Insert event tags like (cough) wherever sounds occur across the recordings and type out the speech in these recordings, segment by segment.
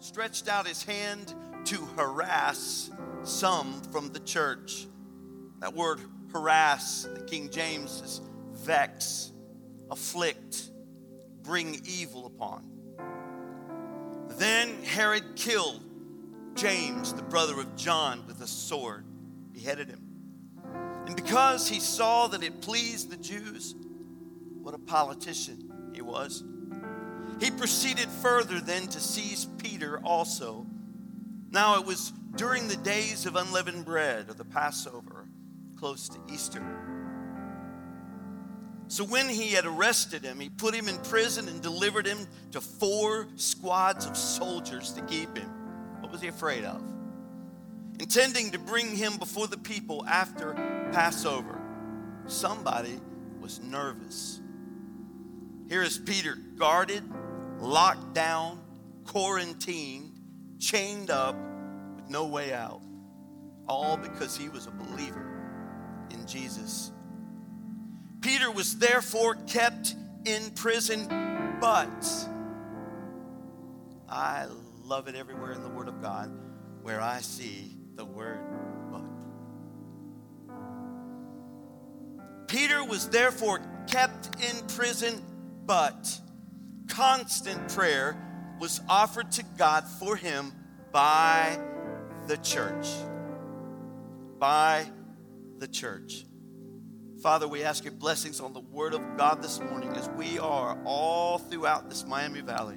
stretched out his hand to harass some from the church. That word harass, the King James is vex, afflict, bring evil upon. Then Herod killed James, the brother of John, with a sword, beheaded him. And because he saw that it pleased the Jews, what a politician he was, he proceeded further then to seize Peter also. Now it was during the days of unleavened bread, or the Passover, close to Easter. So when he had arrested him, he put him in prison and delivered him to four squads of soldiers to keep him. What was he afraid of? Intending to bring him before the people after Passover. Somebody was nervous. Here is Peter guarded, locked down, quarantined, chained up, with no way out. All because he was a believer in Jesus. Peter was therefore kept in prison, but I love it everywhere in the Word of God where I see the word but. Peter was therefore kept in prison, but constant prayer was offered to God for him by the church. By the church. Father, we ask your blessings on the Word of God this morning as we are all throughout this Miami Valley,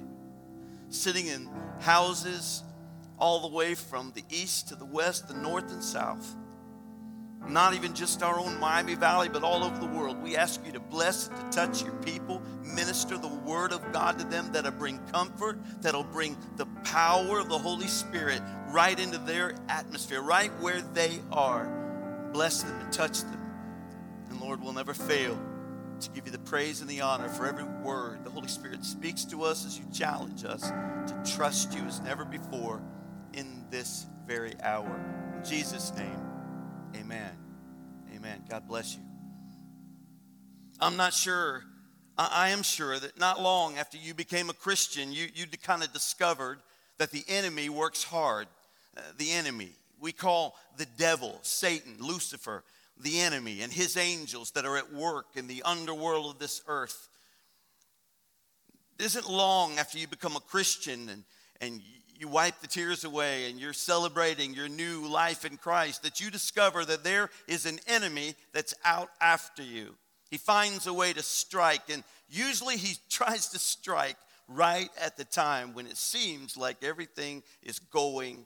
sitting in houses all the way from the east to the west, the north and south. Not even just our own Miami Valley, but all over the world. We ask you to bless and to touch your people, minister the Word of God to them that'll bring comfort, that'll bring the power of the Holy Spirit right into their atmosphere, right where they are. Bless them and touch them and Lord, we'll never fail to give you the praise and the honor for every word the Holy Spirit speaks to us as you challenge us to trust you as never before in this very hour. In Jesus' name, amen. Amen. God bless you. I'm not sure, I am sure that not long after you became a Christian, you, you kind of discovered that the enemy works hard. Uh, the enemy. We call the devil, Satan, Lucifer the enemy and his angels that are at work in the underworld of this earth. It isn't long after you become a Christian and, and you wipe the tears away and you're celebrating your new life in Christ that you discover that there is an enemy that's out after you. He finds a way to strike, and usually he (laughs) tries to strike right at the time when it seems like everything is going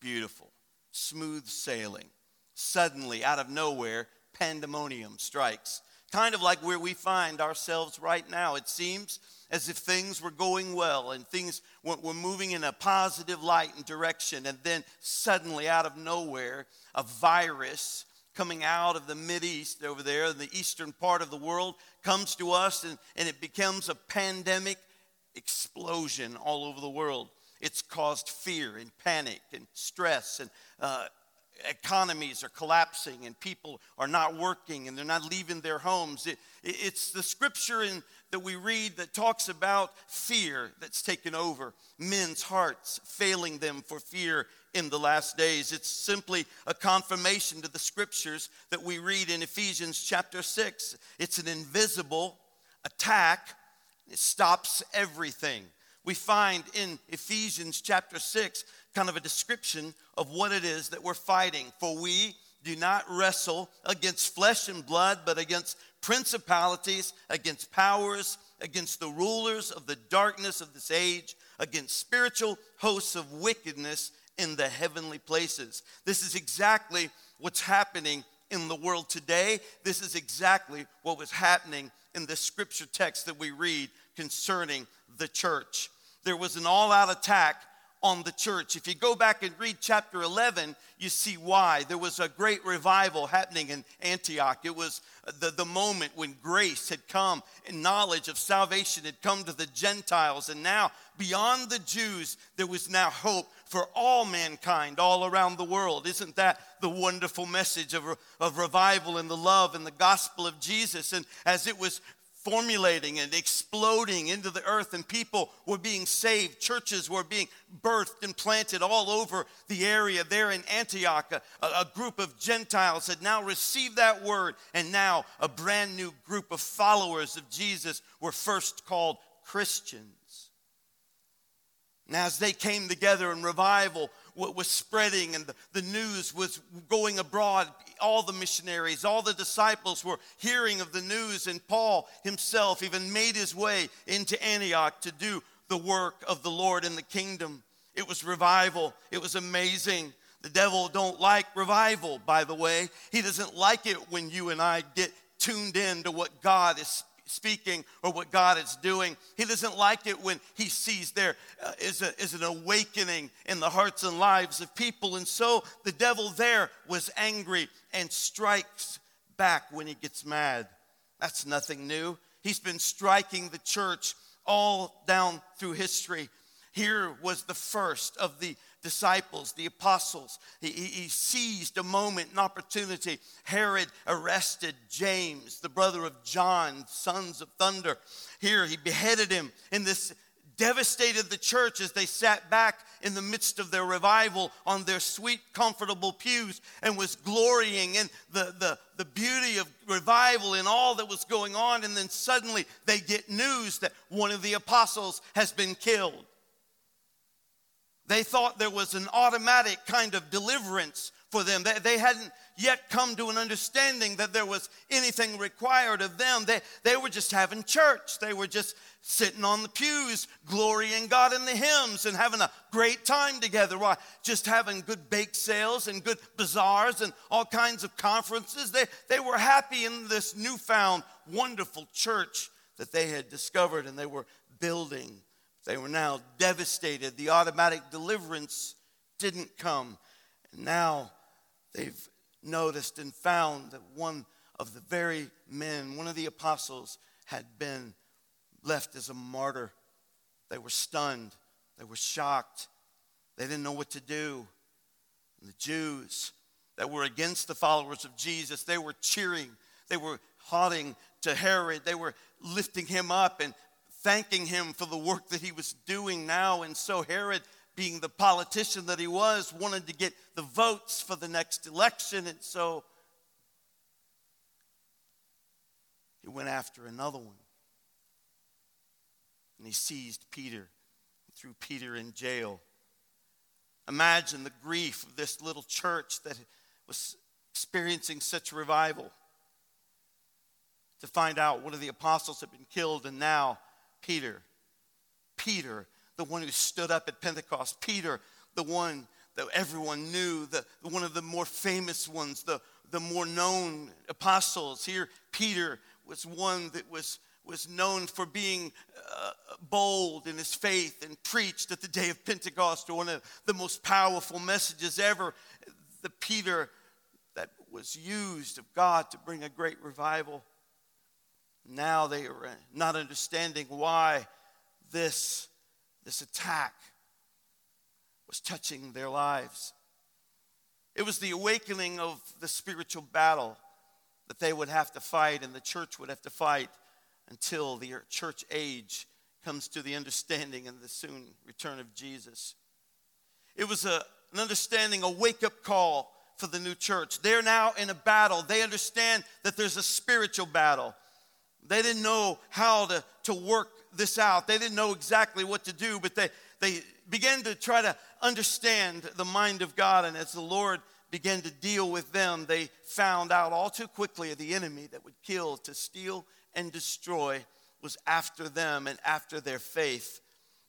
beautiful, smooth sailing suddenly, out of nowhere, pandemonium strikes. Kind of like where we find ourselves right now. It seems as if things were going well and things were moving in a positive light and direction. And then suddenly, out of nowhere, a virus coming out of the East over there, the eastern part of the world, comes to us and, and it becomes a pandemic explosion all over the world. It's caused fear and panic and stress and uh, economies are collapsing and people are not working and they're not leaving their homes. It, it's the scripture in, that we read that talks about fear that's taken over men's hearts, failing them for fear in the last days. It's simply a confirmation to the scriptures that we read in Ephesians chapter 6. It's an invisible attack, it stops everything. We find in Ephesians chapter 6 kind of a description of what it is that we're fighting. For we do not wrestle against flesh and blood, but against principalities, against powers, against the rulers of the darkness of this age, against spiritual hosts of wickedness in the heavenly places. This is exactly what's happening in the world today. This is exactly what was happening in the scripture text that we read concerning the church. There was an all out attack on the church. If you go back and read chapter 11, you see why. There was a great revival happening in Antioch. It was the, the moment when grace had come and knowledge of salvation had come to the Gentiles. And now, beyond the Jews, there was now hope for all mankind all around the world. Isn't that the wonderful message of, of revival and the love and the gospel of Jesus? And as it was formulating and exploding into the earth, and people were being saved. Churches were being birthed and planted all over the area. There in Antioch, a, a, group of Gentiles had now received that word, and now a brand new group of followers of Jesus were first called Christians. And as they came together in revival, what was spreading and the, the news was going abroad. All the missionaries, all the disciples were hearing of the news, and Paul himself even made his way into Antioch to do the work of the Lord in the kingdom. It was revival, it was amazing. The devil don't like revival, by the way. He doesn't like it when you and I get tuned in to what God is speaking or what God is doing. He doesn't like it when he sees there uh, a, is an awakening in the hearts and lives of people. And so the devil there was angry and strikes back when he gets mad. That's nothing new. He's been striking the church all down through history. Here was the first of the disciples, the apostles. He, he, seized a moment, an opportunity. Herod arrested James, the brother of John, sons of thunder. Here he beheaded him and this devastated the church as they sat back in the midst of their revival on their sweet, comfortable pews and was glorying in the, the, the beauty of revival and all that was going on. And then suddenly they get news that one of the apostles has been killed. They thought there was an automatic kind of deliverance for them. They, they, hadn't yet come to an understanding that there was anything required of them. They, they were just having church. They were just sitting on the pews, glorying God in the hymns and having a great time together. Why? Just having good bake sales and good bazaars and all kinds of conferences. They, they were happy in this newfound, wonderful church that they had discovered and they were building. They were now devastated. The automatic deliverance didn't come. And now they've noticed and found that one of the very men, one of the apostles, had been left as a martyr. They were stunned. They were shocked. They didn't know what to do. And the Jews that were against the followers of Jesus, they were cheering. They were haunting to Herod. They were lifting him up and thanking him for the work that he was doing now. And so Herod, being the politician that he was, wanted to get the votes for the next election. And so he went after another one. And he seized Peter, threw Peter in jail. Imagine the grief of this little church that was experiencing such revival. To find out one of the apostles had been killed, and now Peter. Peter, the one who stood up at Pentecost. Peter, the one that everyone knew, the, one of the more famous ones, the, the more known apostles. Here, Peter was one that was, was known for being uh, bold in his faith and preached at the day of Pentecost, one of the most powerful messages ever. The Peter that was used of God to bring a great revival. Now they are not understanding why this, this attack was touching their lives. It was the awakening of the spiritual battle that they would have to fight and the church would have to fight until the church age comes to the understanding and the soon return of Jesus. It was a, an understanding, a wake up call for the new church. They're now in a battle. They understand that there's a spiritual battle. They didn't know how to, to work this out. They didn't know exactly what to do, but they, they began to try to understand the mind of God. And as the Lord began to deal with them, they found out all too quickly the enemy that would kill, to steal, and destroy was after them and after their faith.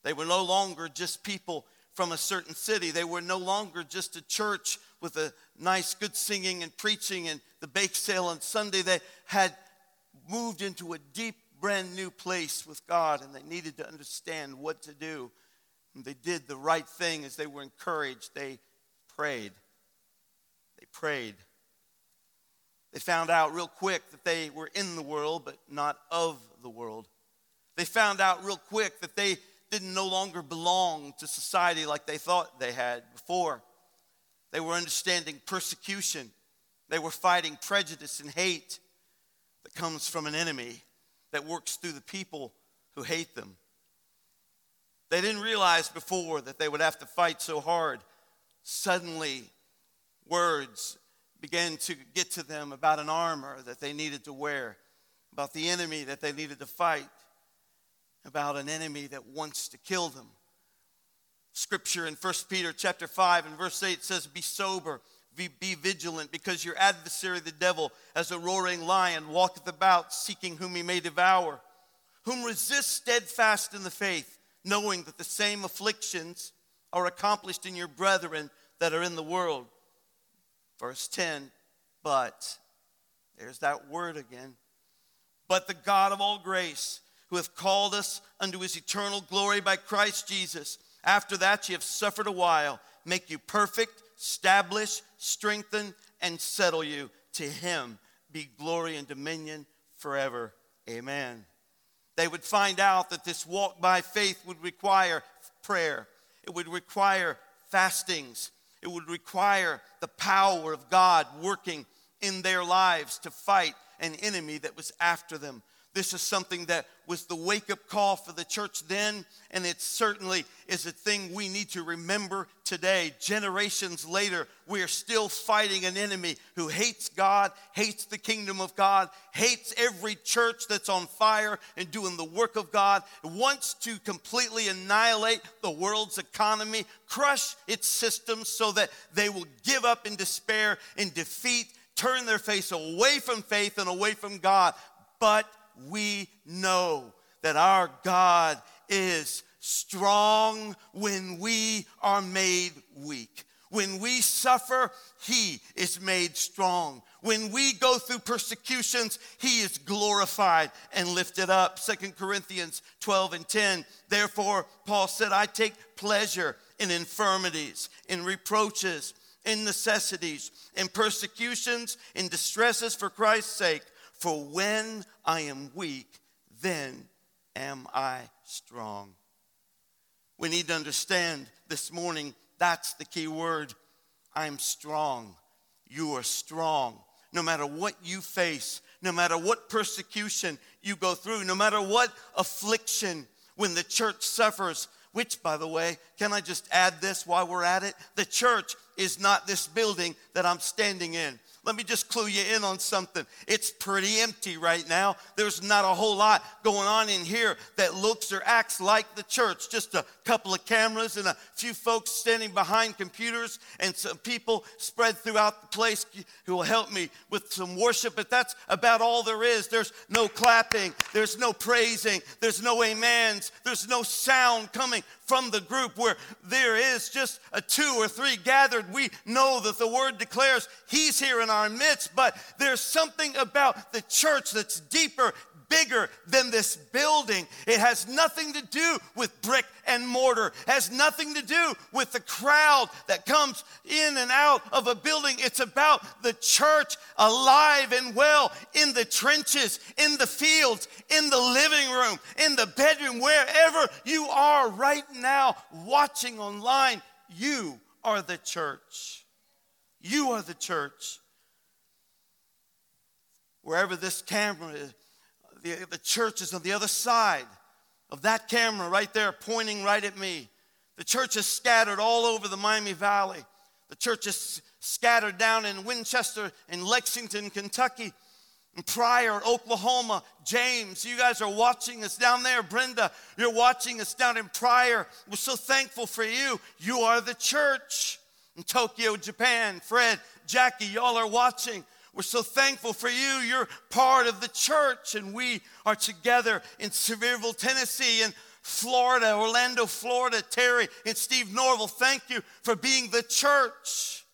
They were no longer just people from a certain city. They were no longer just a church with a nice, good singing and preaching and the bake sale on Sunday. They had moved into a deep, brand new place with God and they needed to understand what to do. And they did the right thing as they were encouraged. They prayed. They prayed. They found out real quick that they were in the world, but not of the world. They found out real quick that they didn't no longer belong to society like they thought they had before. They were understanding persecution. They were fighting prejudice and hate that comes from an enemy that works through the people who hate them. They didn't realize before that they would have to fight so hard. Suddenly, words began to get to them about an armor that they needed to wear, about the enemy that they needed to fight, about an enemy that wants to kill them. Scripture in 1 Peter chapter 5 and verse 8 says, Be sober, be, vigilant, because your adversary, the devil, as a roaring lion, walketh about, seeking whom he may devour, whom resist steadfast in the faith, knowing that the same afflictions are accomplished in your brethren that are in the world. Verse 10, but, there's that word again, but the God of all grace, who hath called us unto his eternal glory by Christ Jesus, after that ye have suffered a while, make you perfect, establish, strengthen, and settle you. To him be glory and dominion forever. Amen. They would find out that this walk by faith would require prayer, it would require fastings, it would require the power of God working in their lives to fight an enemy that was after them. This is something that was the wake up call for the church then, and it certainly is a thing we need to remember today. Generations later, we are still fighting an enemy who hates God, hates the kingdom of God, hates every church that's on fire and doing the work of God, wants to completely annihilate the world's economy, crush its systems so that they will give up in despair and defeat turn their face away from faith and away from God. But we know that our God is strong when we are made weak. When we suffer, He is made strong. When we go through persecutions, He is glorified and lifted up. Second Corinthians 12 and 10. Therefore, Paul said, I take pleasure in infirmities, in reproaches, in necessities, in persecutions, in distresses for Christ's sake. For when I am weak, then am I strong. We need to understand this morning that's the key word. I'm strong. You are strong. No matter what you face, no matter what persecution you go through, no matter what affliction, when the church suffers, which, by the way, can I just add this while we're at it? The church is not this building that I'm standing in. Let me just clue you in on something. It's pretty empty right now. There's not a whole lot going on in here that looks or acts like the church. Just a couple of cameras and a few folks standing behind computers and some people spread throughout the place who will help me with some worship, but that's about all there is. There's no clapping, there's no praising, there's no amens, there's no sound coming from the group where there is just a two or three gathered. We know that the word declares he's here in our midst, but there's something about the church that's deeper, bigger than this building. It has nothing to do with brick and mortar, it has nothing to do with the crowd that comes in and out of a building. It's about the church alive and well in the trenches, in the fields, in the living room, in the bedroom, wherever you are right now watching online. You are the church. You are the church. Wherever this camera is, the, the church is on the other side of that camera right there pointing right at me. The church is scattered all over the Miami Valley. The church is scattered down in Winchester, in Lexington, Kentucky, in Pryor, Oklahoma. James, you guys are watching us down there. Brenda, you're watching us down in Pryor. We're so thankful for you. You are the church. In Tokyo, Japan, Fred, Jackie, y'all are watching. We're so thankful for you. You're part of the church, and we are together in Sevierville, Tennessee, and Florida, Orlando, Florida. Terry and Steve Norville, thank you for being the church.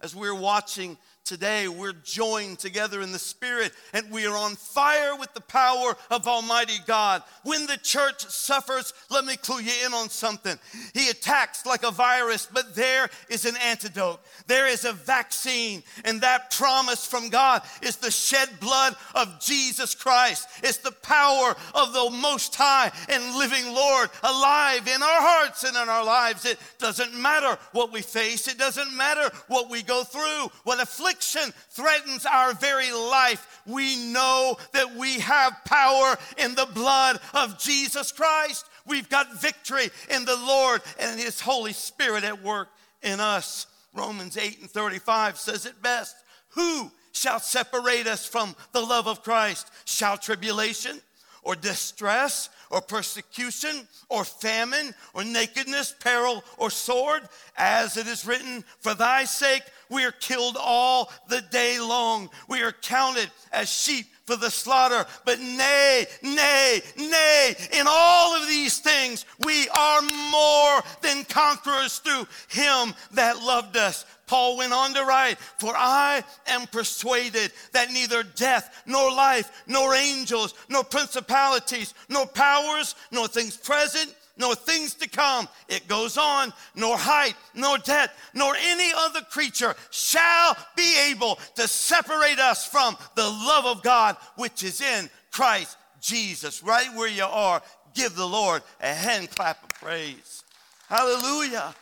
As we're watching today we're joined together in the Spirit and we are on fire with the power of Almighty God. When the church suffers, let me clue you in on something. He attacks like a virus, but there is an antidote. There is a vaccine, and that promise from God is the shed blood of Jesus Christ. It's the power of the Most High and living Lord alive in our hearts and in our lives. It doesn't matter what we face, it doesn't matter what we go through, what affliction affliction threatens our very life, we know that we have power in the blood of Jesus Christ. We've got victory in the Lord and His Holy Spirit at work in us. Romans 8 and 35 says it best. Who shall separate us from the love of Christ? Shall tribulation or distress or persecution or famine or nakedness, peril or sword? As it is written, For thy sake we are killed all the day long. We are counted as sheep for the slaughter. But nay, nay, nay, in all of these things, we are more than conquerors through him that loved us. Paul went on to write, For I am persuaded that neither death, nor life, nor angels, nor principalities, nor powers, nor things present, nor things to come. It goes on, nor height, nor depth, nor any other creature shall be able to separate us from the love of God which is in Christ Jesus. Right where you are, give the Lord a hand clap of praise. Hallelujah.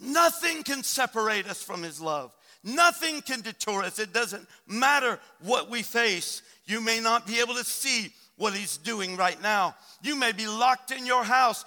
Nothing can separate us from His love. Nothing can deter us. It doesn't matter what we face. You may not be able to see what He's doing right now. You may be locked in your house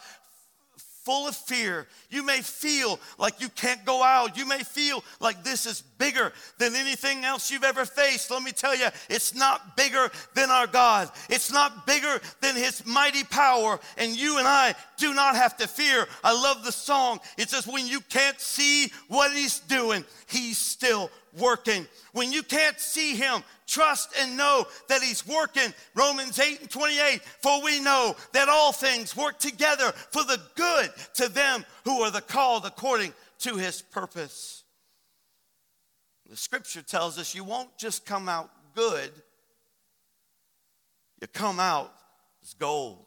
full of fear. You may feel like you can't go out. You may feel like this is bigger than anything else you've ever faced. Let me tell you, it's not bigger than our God. It's not bigger than His mighty power. And you and I do not have to fear. I love the song. It says, when you can't see what He's doing, He's still working. When you can't see him, trust and know that he's working. Romans 8 and 28, for we know that all things work together for the good to them who are the called according to his purpose. The scripture tells us you won't just come out good, you come out as gold.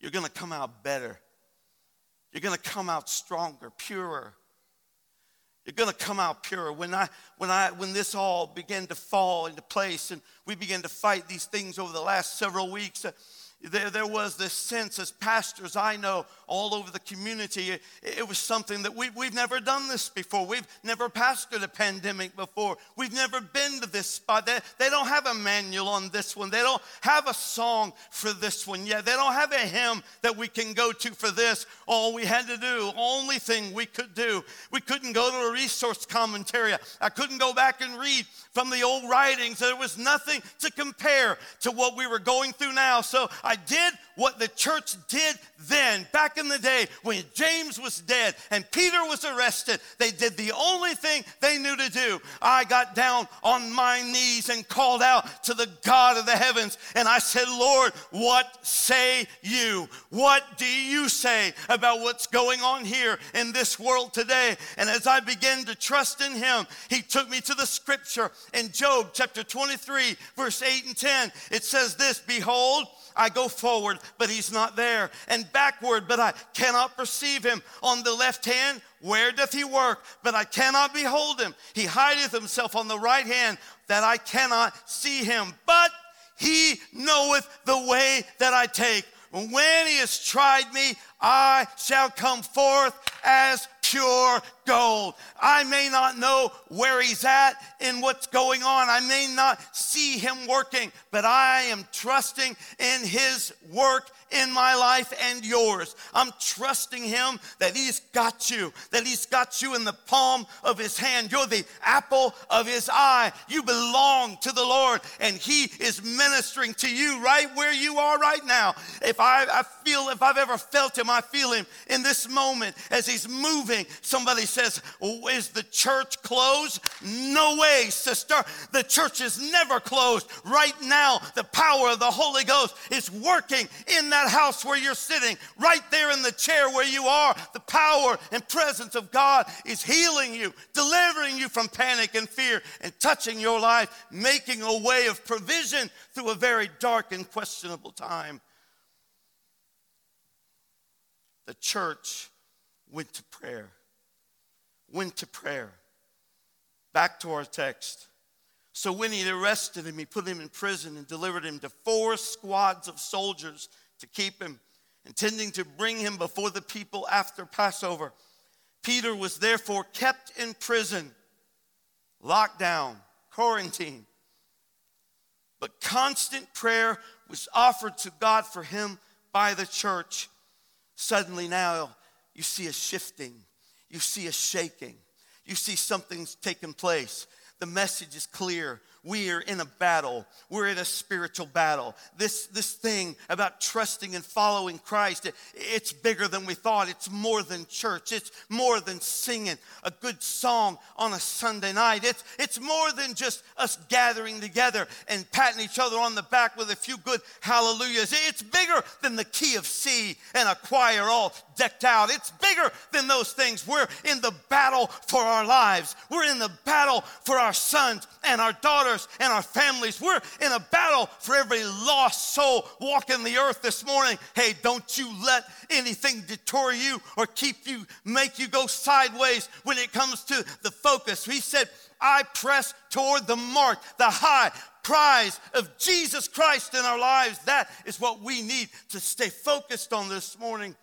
You're going to come out better. You're going to come out stronger, purer, you're going to come out pure. When I, when I, when this all began to fall into place, and we began to fight these things over the last several weeks, uh, there, there was this sense as pastors I know all over the community. It, it, was something that we, we've never done this before. We've never pastored a pandemic before. We've never been to this spot. They, they don't have a manual on this one. They don't have a song for this one yet. They don't have a hymn that we can go to for this. All we had to do, only thing we could do, we couldn't go to a resource commentary. I couldn't go back and read from the old writings. There was nothing to compare to what we were going through now. So I did what the church did then, back in the day when James was dead and Peter was arrested. They did the only thing they knew to do. I got down on my knees and called out to the God of the heavens and I said, Lord, what say you? What do you say about what's going on here in this world today? And as I began to trust in Him, He took me to the scripture in Job chapter 23, verse 8 and 10. It says this Behold, I go forward, but he's not there, and backward, but I cannot perceive him. On the left hand, where doth he work? But I cannot behold him. He hideth himself on the right hand, that I cannot see him. But he knoweth the way that I take. When he has tried me, I shall come forth as pure gold. I may not know where he's at and what's going on. I may not see him working, but I am trusting in his work in my life and yours. I'm trusting him that he's got you, that he's got you in the palm of his hand. You're the apple of his eye. You belong to the Lord, and he is ministering to you right where you are right now. If I, I feel, if I've ever felt him, I feel him in this moment as he's moving. Somebody says, oh, Is the church closed? No way, sister. The church is never closed. Right now, the power of the Holy Ghost is working in that house where you're sitting, right there in the chair where you are. The power and presence of God is healing you, delivering you from panic and fear, and touching your life, making a way of provision through a very dark and questionable time. The church went to prayer went to prayer. Back to our text. So when he arrested him, he put him in prison and delivered him to four squads of soldiers to keep him, intending to bring him before the people after Passover. Peter was therefore kept in prison lockdown, quarantine. But constant prayer was offered to God for him by the church. Suddenly now you see a shifting, you see a shaking, you see something's taking place. The message is clear we are in a battle. We're in a spiritual battle. This, this thing about trusting and following Christ, it, it's bigger than we thought. It's more than church. It's more than singing a good song on a Sunday night. It's, it's more than just us gathering together and patting each other on the back with a few good hallelujahs. It's bigger than the key of C and a choir all decked out. It's bigger than those things. We're in the battle for our lives. We're in the battle for our sons and our daughters daughters and our families. We're in a battle for every lost soul walking the earth this morning. Hey, don't you let anything detour you or keep you, make you go sideways when it comes to the focus. He said, I press toward the mark, the high prize of Jesus Christ in our lives. That is what we need to stay focused on this morning.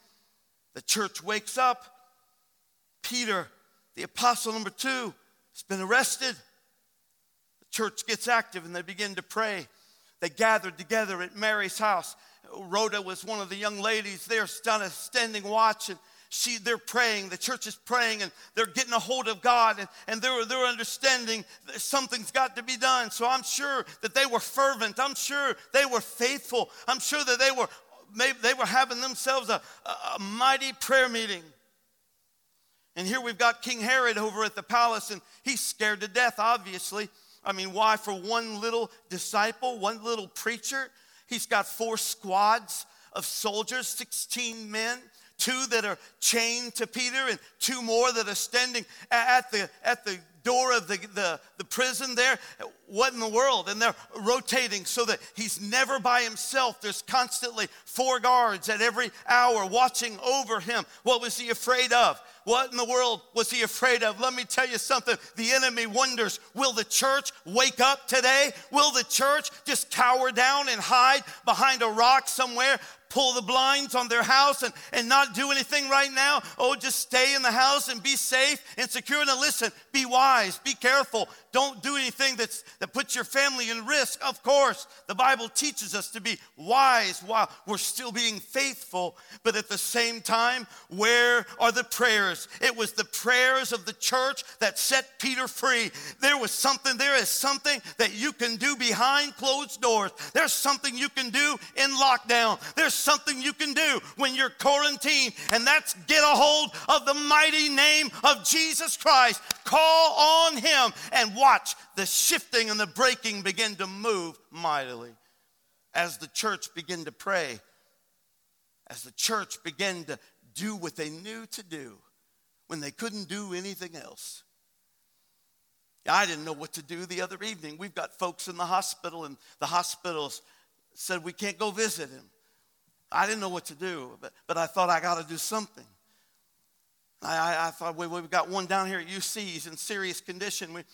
The church wakes up. Peter, the apostle number two, has been arrested church gets active and they begin to pray. They gathered together at Mary's house. Rhoda was one of the young ladies there, standing watch, and she, they're praying. The church is praying, and they're getting a hold of God, and, and they're, they're understanding something's got to be done. So I'm sure that they were fervent. I'm sure they were faithful. I'm sure that they were, maybe they were having themselves a, a mighty prayer meeting. And here we've got King Herod over at the palace, and he's scared to death, obviously. I mean, why? For one little disciple, one little preacher, he's got four squads of soldiers, 16 men, two that are chained to Peter, and two more that are standing at the, at the door of the, the, the prison there. What in the world? And they're rotating so that he's never by himself. There's constantly four guards at every hour watching over him. What was he afraid of? What in the world was he afraid of? Let me tell you something. The enemy wonders will the church wake up today? Will the church just cower down and hide behind a rock somewhere? Pull the blinds on their house and, and not do anything right now. Oh, just stay in the house and be safe and secure. Now, listen, be wise, be careful. Don't do anything that's, that puts your family in risk. Of course, the Bible teaches us to be wise while we're still being faithful. But at the same time, where are the prayers? It was the prayers of the church that set Peter free. There was something, there is something that you can do behind closed doors. There's something you can do in lockdown. There's something you can do when you're quarantined, and that's get a hold of the mighty name of Jesus Christ. Call on Him and watch the shifting and the breaking begin to move mightily. As the church began to pray, as the church began to do what they knew to do when they couldn't do anything else. I didn't know what to do the other evening. We've got folks in the hospital, and the hospitals said we can't go visit him. I didn't know what to do, but, but I thought I got to do something. I, I, I thought, well, we've got one down here at UC. He's in serious condition. We've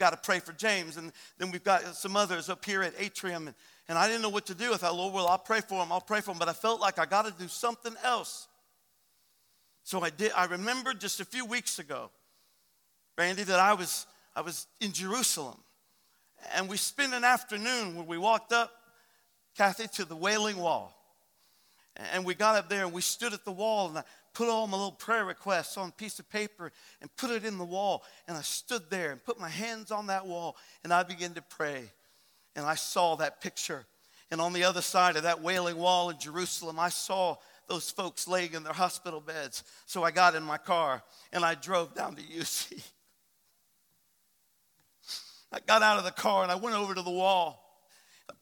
got to pray for James. And then we've got some others up here at Atrium. And, and I didn't know what to do. I thought, Lord, well, I'll pray for him. I'll pray for him. But I felt like I got to do something else. So I did. I remembered just a few weeks ago, Randy, that I was, I was in Jerusalem. And we spent an afternoon where we walked up, Kathy, to the Wailing Wall. And we got up there and we stood at the wall and I put all my little prayer requests on a piece of paper and put it in the wall. And I stood there and put my hands on that wall and I began to pray. And I saw that picture. And on the other side of that wailing wall in Jerusalem, I saw those folks laying in their hospital beds. So I got in my car and I drove down to UC. (laughs) I got out of the car and I went over to the wall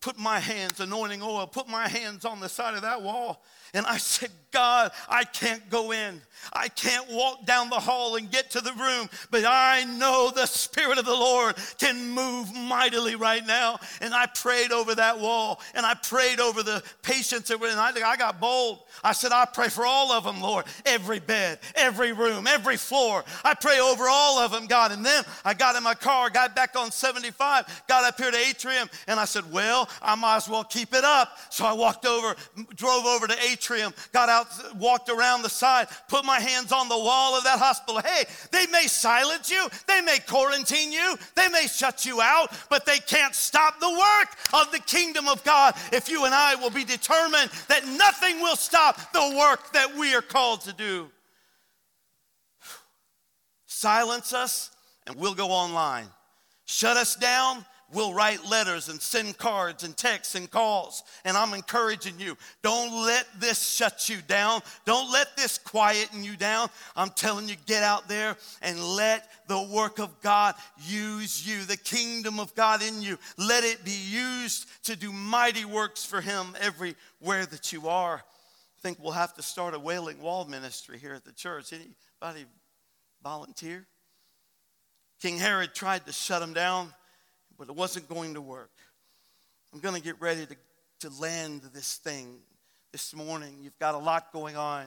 put my hands, anointing oil, put my hands on the side of that wall. And I said, God, I can't go in. I can't walk down the hall and get to the room, but I know the Spirit of the Lord can move mightily right now. And I prayed over that wall and I prayed over the patients that were in. I, I got bold. I said, I pray for all of them, Lord. Every bed, every room, every floor. I pray over all of them, God. And then I got in my car, got back on 75, got up here to Atrium, and I said, Well, I might as well keep it up. So I walked over, drove over to Atrium, got out, walked around the side, put my hands on the wall of that hospital. Hey, they may silence you, they may quarantine you, they may shut you out, but they can't stop the work of the kingdom of God if you and I will be determined that nothing will stop the work that we are called to do. Silence us, and we'll go online. Shut us down, we'll write letters and send cards and texts and calls. And I'm encouraging you don't let this shut you down. Don't let this quieten you down. I'm telling you, get out there and let the work of God use you, the kingdom of God in you. Let it be used to do mighty works for Him everywhere that you are. I think we'll have to start a wailing wall ministry here at the church. Anybody volunteer? King Herod tried to shut him down, but it wasn't going to work. I'm going to get ready to, to land this thing this morning. You've got a lot going on.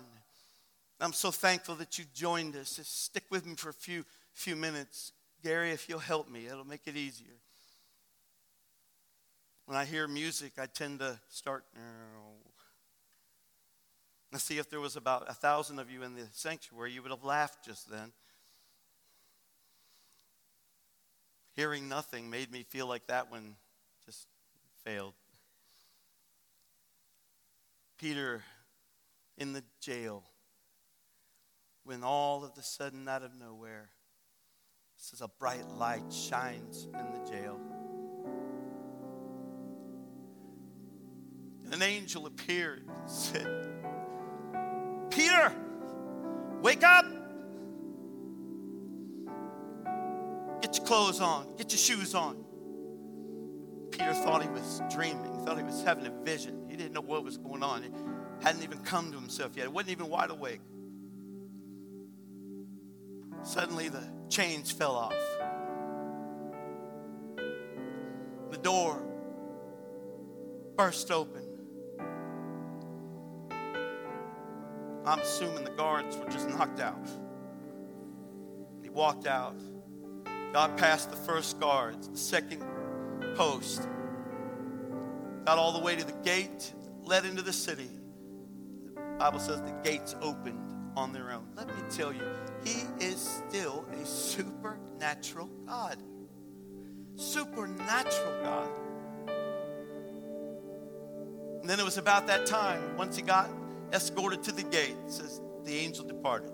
I'm so thankful that you joined us. Just stick with me for a few, few minutes. Gary, if you'll help me, it'll make it easier. When I hear music, I tend to start. Uh, let's see if there was about a thousand of you in the sanctuary, you would have laughed just then. Hearing nothing made me feel like that one just failed. Peter in the jail, when all of a sudden, out of nowhere, says a bright light shines in the jail. An angel appeared and said, Peter, wake up. Clothes on, get your shoes on. Peter thought he was dreaming, he thought he was having a vision. He didn't know what was going on. He hadn't even come to himself yet, he wasn't even wide awake. Suddenly, the chains fell off. The door burst open. I'm assuming the guards were just knocked out. He walked out, got past the first guards, the second post, got all the way to the gate, led into the city. The Bible says the gates opened on their own. Let me tell you, He is still a supernatural God. Supernatural God. And then it was about that time, once he got escorted to the gate. Says the angel departed.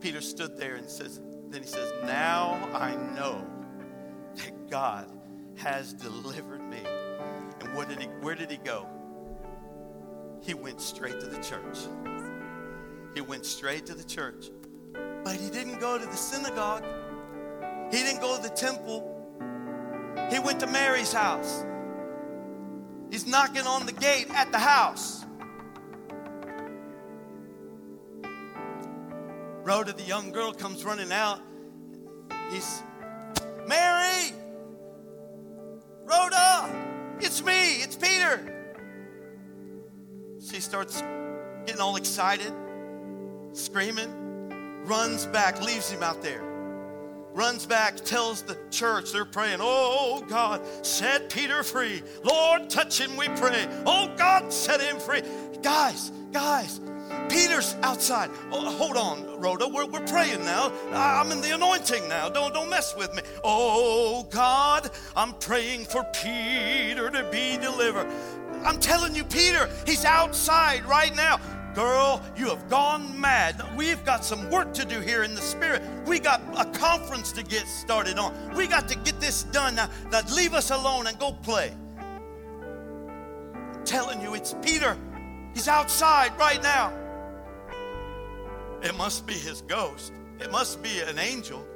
Peter stood there and says, then he says, Now I know that God has delivered me. And what did he, where did he go? He went straight to the church. He went straight to the church. But he didn't go to the synagogue. He didn't go to the temple. He went to Mary's house. He's knocking on the gate at the house. Rhoda, the young girl, comes running out. He's, Mary! Rhoda! It's me, it's Peter. She starts getting all excited, screaming, runs back, leaves him out there. Runs back, tells the church they're praying, Oh God, set Peter free. Lord, touch him, we pray. Oh God, set him free. Guys, guys, Peter's outside. Oh, hold on, Rhoda. We're, we're praying now. I'm in the anointing now. Don't, don't mess with me. Oh, God, I'm praying for Peter to be delivered. I'm telling you, Peter, he's outside right now. Girl, you have gone mad. We've got some work to do here in the spirit. We got a conference to get started on. We got to get this done now. Now leave us alone and go play. I'm telling you, it's Peter. He's outside right now. It must be his ghost. It must be an angel.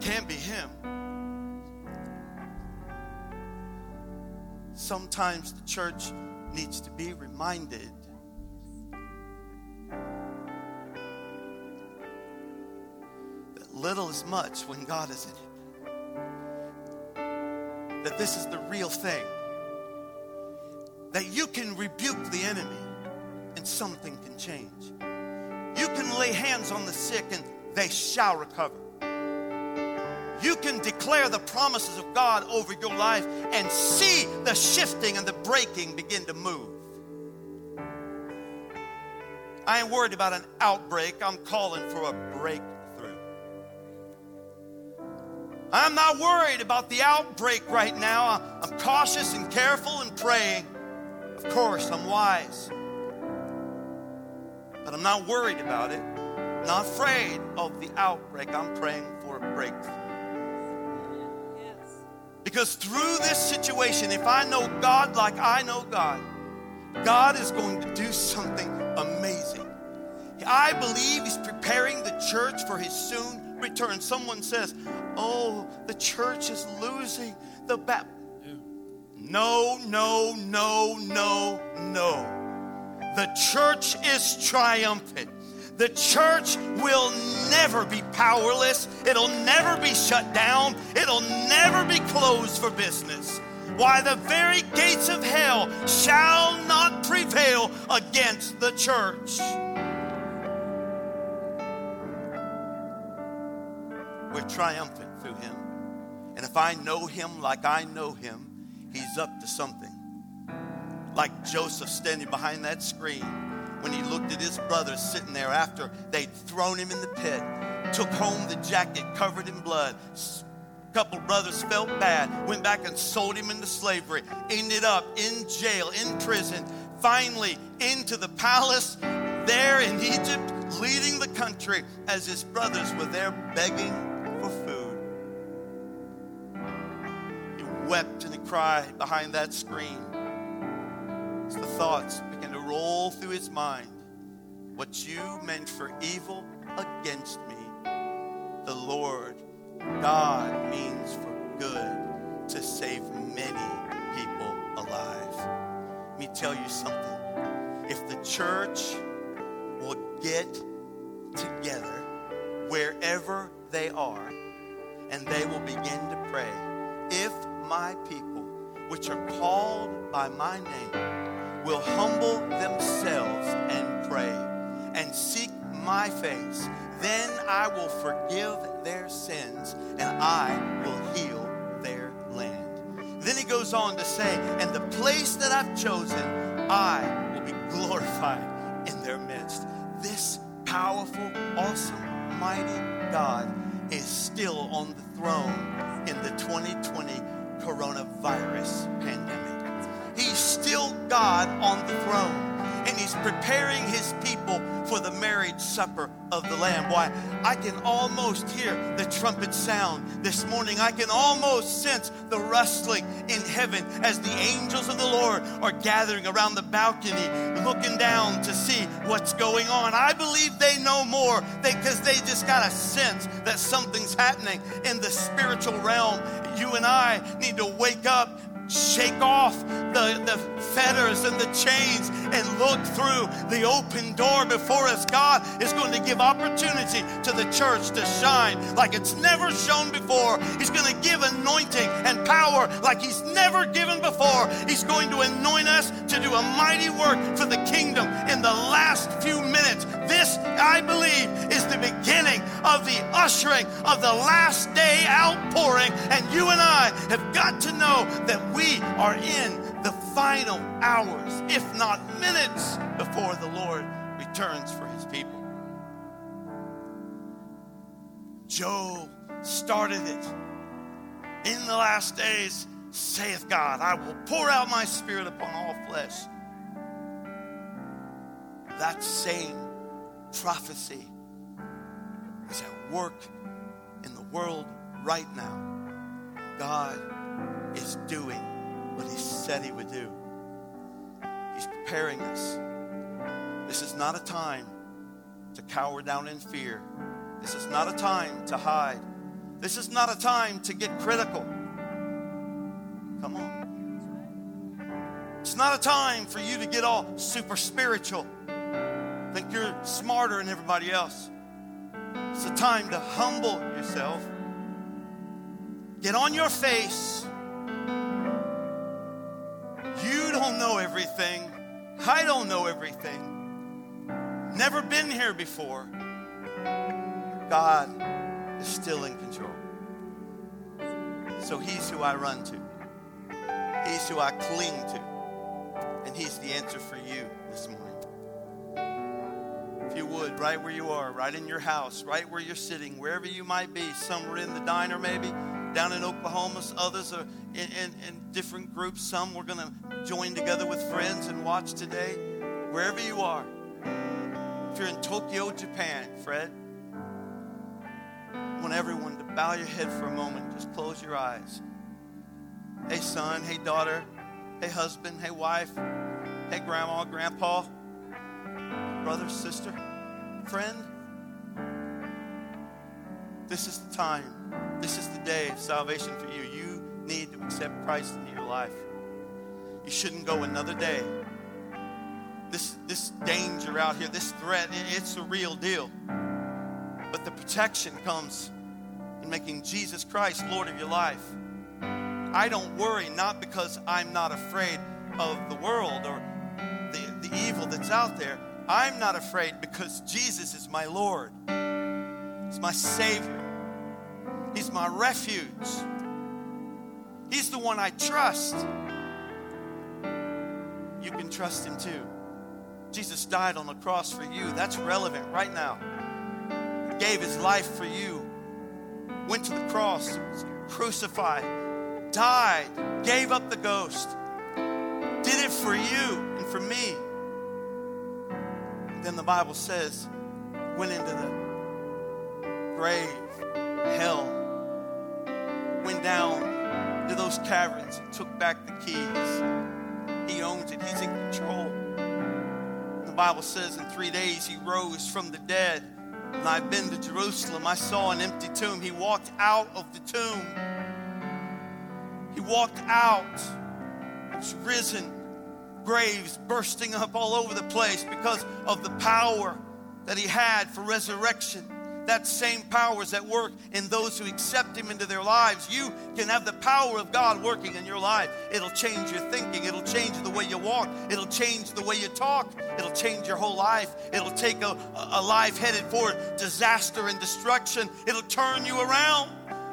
Can't be him. Sometimes the church needs to be reminded that little is much when God is in it. That this is the real thing. That you can rebuke the enemy and something change. You can lay hands on the sick and they shall recover. you can declare the promises of God over your life and see the shifting and the breaking begin to move. I ain't worried about an outbreak, I'm calling for a breakthrough. I'm not worried about the outbreak right now. I'm cautious and careful and praying. Of course, I'm wise. But I'm not worried about it, not afraid of the outbreak. I'm praying for a breakthrough. Because through this situation, if I know God like I know God, God is going to do something amazing. I believe He's preparing the church for His soon return. Someone says, Oh, the church is losing the battle. No, no, no, no, no. The church is triumphant. The church will never be powerless. It'll never be shut down. It'll never be closed for business. Why, the very gates of hell shall not prevail against the church. We're triumphant through him. And if I know him like I know him, he's up to something. Like Joseph standing behind that screen when he looked at his brothers sitting there after they'd thrown him in the pit, took home the jacket covered in blood. A couple brothers felt bad, went back and sold him into slavery, ended up in jail, in prison, finally into the palace there in Egypt, leading the country as his brothers were there begging for food. He wept and he cried behind that screen as the thoughts began to roll through his mind. What you meant for evil against me, the Lord God means for good to save many people alive. Let me tell you something. If the church will get together wherever they are and they will begin to pray, if my people, which are called by my name, will humble themselves and pray and seek my face, then I will forgive their sins and I will heal their land. Then he goes on to say, and the place that I've chosen, I will be glorified in their midst. This powerful, awesome, mighty God is still on the throne in the 2020 coronavirus pandemic. He's still God on the throne. And he's preparing his people for the marriage supper of the Lamb. Why, I can almost hear the trumpet sound this morning. I can almost sense the rustling in heaven as the angels of the Lord are gathering around the balcony, looking down to see what's going on. I believe they know more because they, just got a sense that something's happening in the spiritual realm. You and I need to wake up shake off the, the fetters and the chains and look through the open door before us. God is going to give opportunity to the church to shine like it's never shone before. He's going to give anointing and power like He's never given before. He's going to anoint us to do a mighty work for the kingdom in the last few minutes. This, I believe, is the beginning of the ushering of the last day outpouring. And you and I have got to know that we are in the final hours, if not minutes, before the Lord returns for his people. Joel started it. In the last days, saith God, I will pour out my spirit upon all flesh. That same prophecy is at work in the world right now. God is doing what He said He would do. He's preparing us. This is not a time to cower down in fear. This is not a time to hide. This is not a time to get critical. Come on. It's not a time for you to get all super spiritual. Think you're smarter than everybody else. It's a time to humble yourself. Get on your face everything. I don't know everything. Never been here before. God is still in control. So he's who I run to. He's who I cling to. And he's the answer for you this morning. If you would, right where you are, right in your house, right where you're sitting, wherever you might be. somewhere in the diner, maybe down in Oklahoma. Others are in, in, in different groups. Some we're going to join together with friends and watch today. Wherever you are. If you're in Tokyo, Japan, Fred, I want everyone to bow your head for a moment. Just close your eyes. Hey, son. Hey, daughter. Hey, husband. Hey, wife. Hey, grandma, grandpa, brother, sister, friend. This is the time. This is the day of salvation for you. You need to accept Christ into your life. You shouldn't go another day. This, this danger out here, this threat, it's a real deal. But the protection comes in making Jesus Christ Lord of your life. I don't worry, not because I'm not afraid of the world or the, the evil that's out there. I'm not afraid because Jesus is my Lord. He's my Savior. He's my refuge. He's the one I trust. You can trust Him too. Jesus died on the cross for you. That's relevant right now. He gave His life for you. Went to the cross, crucified, died, gave up the ghost, did it for you and for me. And then the Bible says, went into the grave, hell, went down to those caverns and took back the keys. He owns it, He's in control. The Bible says in three days He rose from the dead. And I've been to Jerusalem. I saw an empty tomb. He walked out of the tomb. He walked out. Was risen. Graves bursting up all over the place because of the power that he had for resurrection that same power is at work in those who accept Him into their lives. You can have the power of God working in your life. It'll change your thinking, it'll change the way you walk, it'll change the way you talk, it'll change your whole life. It'll take a, a life headed for disaster and destruction, it'll turn you around.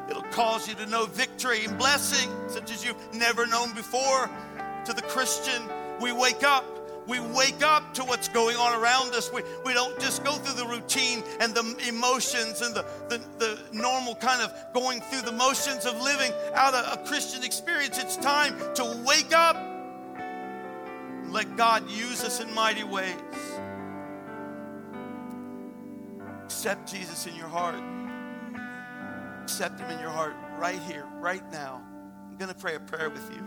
It'll cause you to know victory and blessing such as you've never known before. To the Christian, we wake up we wake up to what's going on around us. We, we don't just go through the routine and the emotions and the, the, the normal kind of going through the motions of living out a, a Christian experience. It's time to wake up and let God use us in mighty ways. Accept Jesus in your heart. Accept Him in your heart right here, right now. I'm going to pray a prayer with you.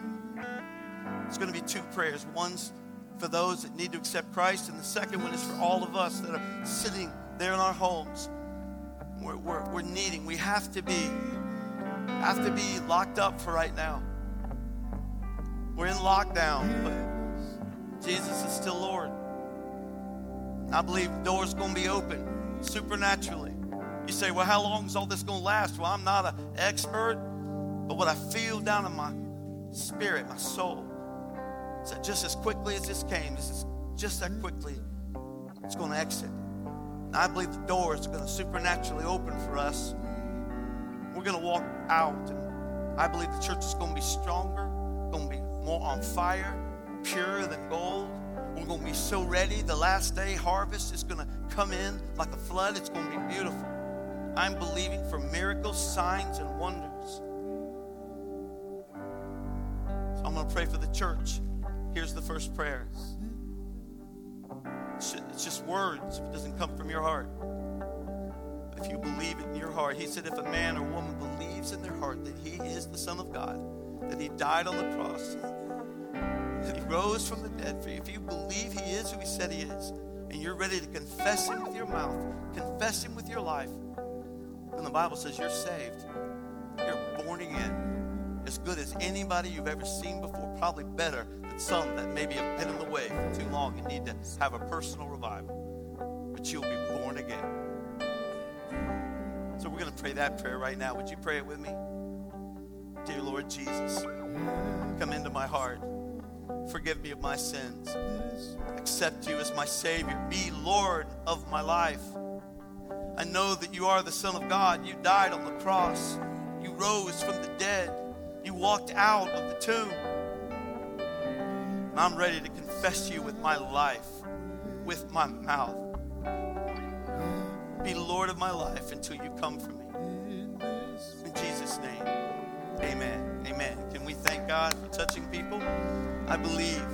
It's going to be two prayers. One's for those that need to accept Christ, and the second one is for all of us that are sitting there in our homes. We're, we're, we're needing, we have to be, have to be locked up for right now. We're in lockdown, but Jesus is still Lord. I believe door's going to be open supernaturally. You say, well, how long is all this going to last? Well, I'm not an expert, but what I feel down in my spirit, my soul, so just as quickly as this came, this is just that quickly it's going to exit. And I believe the doors are going to supernaturally open for us. We're going to walk out, and I believe the church is going to be stronger, going to be more on fire, purer than gold. We're going to be so ready. The last day harvest is going to come in like a flood. It's going to be beautiful. I'm believing for miracles, signs, and wonders. So I'm going to pray for the church. Here's the first prayer it's just words if it doesn't come from your heart. But if you believe it in your heart, he said, if a man or woman believes in their heart that he is the Son of God, that he died on the cross, that he rose from the dead for you, if you believe he is who he said he is, and you're ready to confess him with your mouth, confess him with your life, then the Bible says you're saved. You're born again. As good as anybody you've ever seen before, probably better some that maybe have been in the way for too long and need to have a personal revival. But you'll be born again. So we're going to pray that prayer right now. Would you pray it with me? Dear Lord Jesus, come into my heart. Forgive me of my sins. Accept you as my Savior. Be Lord of my life. I know that you are the Son of God. You died on the cross. You rose from the dead. You walked out of the tomb. And I'm ready to confess you with my life, with my mouth. Be Lord of my life until you come for me. In Jesus' name, amen. Amen. Can we thank God for touching people? I believe.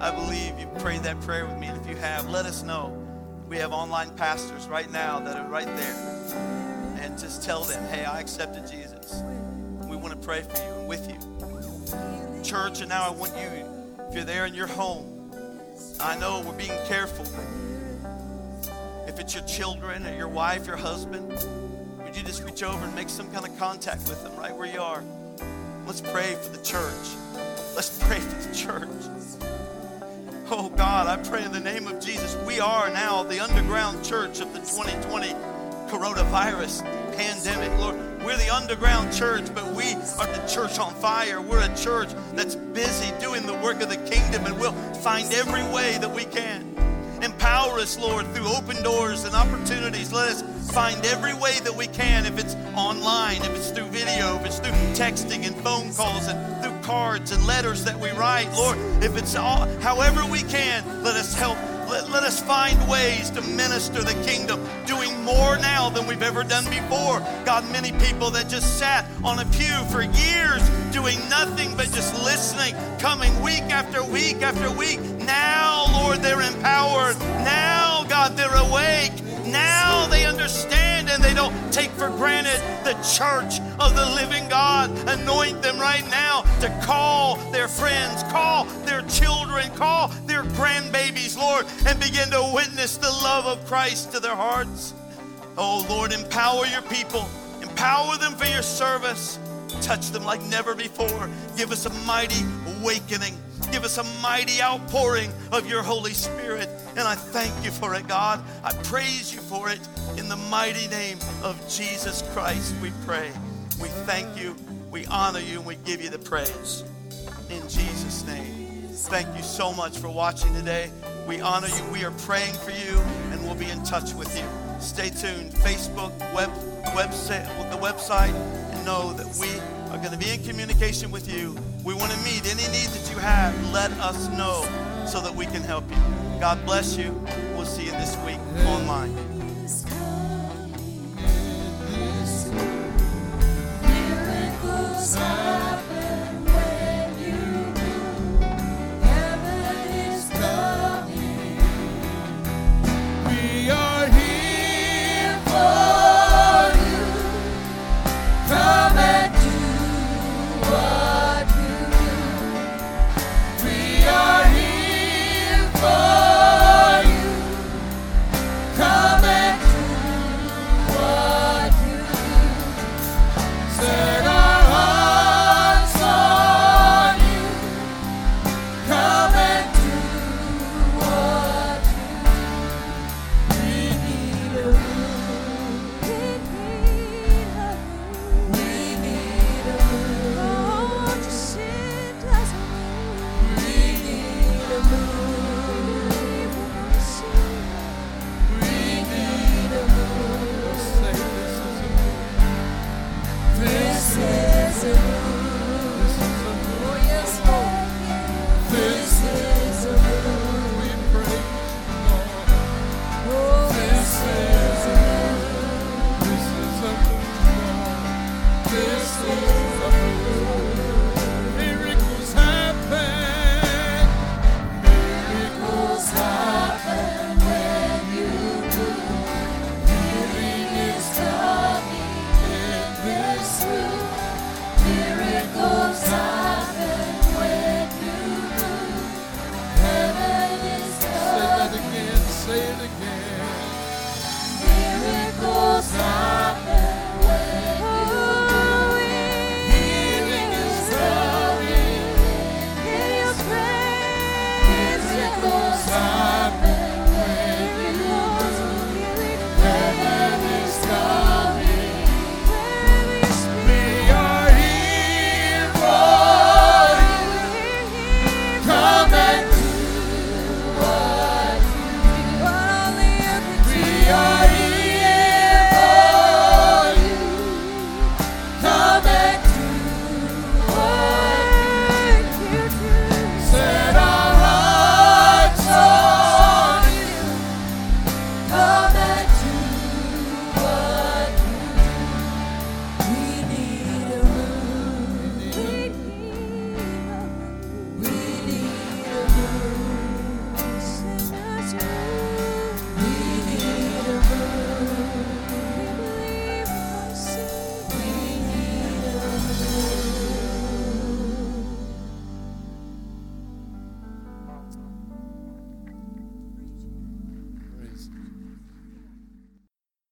I believe you prayed that prayer with me. And if you have, let us know. We have online pastors right now that are right there. And just tell them, hey, I accepted Jesus. We want to pray for you and with you. Church, and now I want you, if you're there in your home, I know we're being careful. If it's your children or your wife, your husband, would you just reach over and make some kind of contact with them right where you are? Let's pray for the church. Let's pray for the church. Oh God, I pray in the name of Jesus, we are now the underground church of the 2020 coronavirus pandemic. Lord, we're the underground church, but we are the church on fire. We're a church that's busy doing the work of the kingdom, and we'll find every way that we can. Empower us, Lord, through open doors and opportunities. Let us find every way that we can, if it's online, if it's through video, if it's through texting and phone calls and through cards and letters that we write. Lord, if it's all, however we can, let us help. Let, let us find ways to minister the kingdom, doing more now than we've ever done before. God, many people that just sat on a pew for years doing nothing but just listening, coming week after week after week. Now, Lord, they're empowered. Now, God, they're awake. Now they understand and they don't take for granted the church of the living God. Anoint them right now to call their friends, call their children, call their grandbabies, Lord, and begin to witness the love of Christ to their hearts. Oh, Lord, empower your people, empower them for your service. Touch them like never before. Give us a mighty awakening. Give us a mighty outpouring of your Holy Spirit. And I thank you for it, God. I praise you for it. In the mighty name of Jesus Christ, we pray. We thank you, we honor you, and we give you the praise. In Jesus' name. Thank you so much for watching today. We honor you. We are praying for you, and we'll be in touch with you. Stay tuned. Facebook, web, website, the website, and know that we are going to be in communication with you. We want to meet any need that you have. Let us know so that we can help you. God bless you. We'll see you this week online. Miracles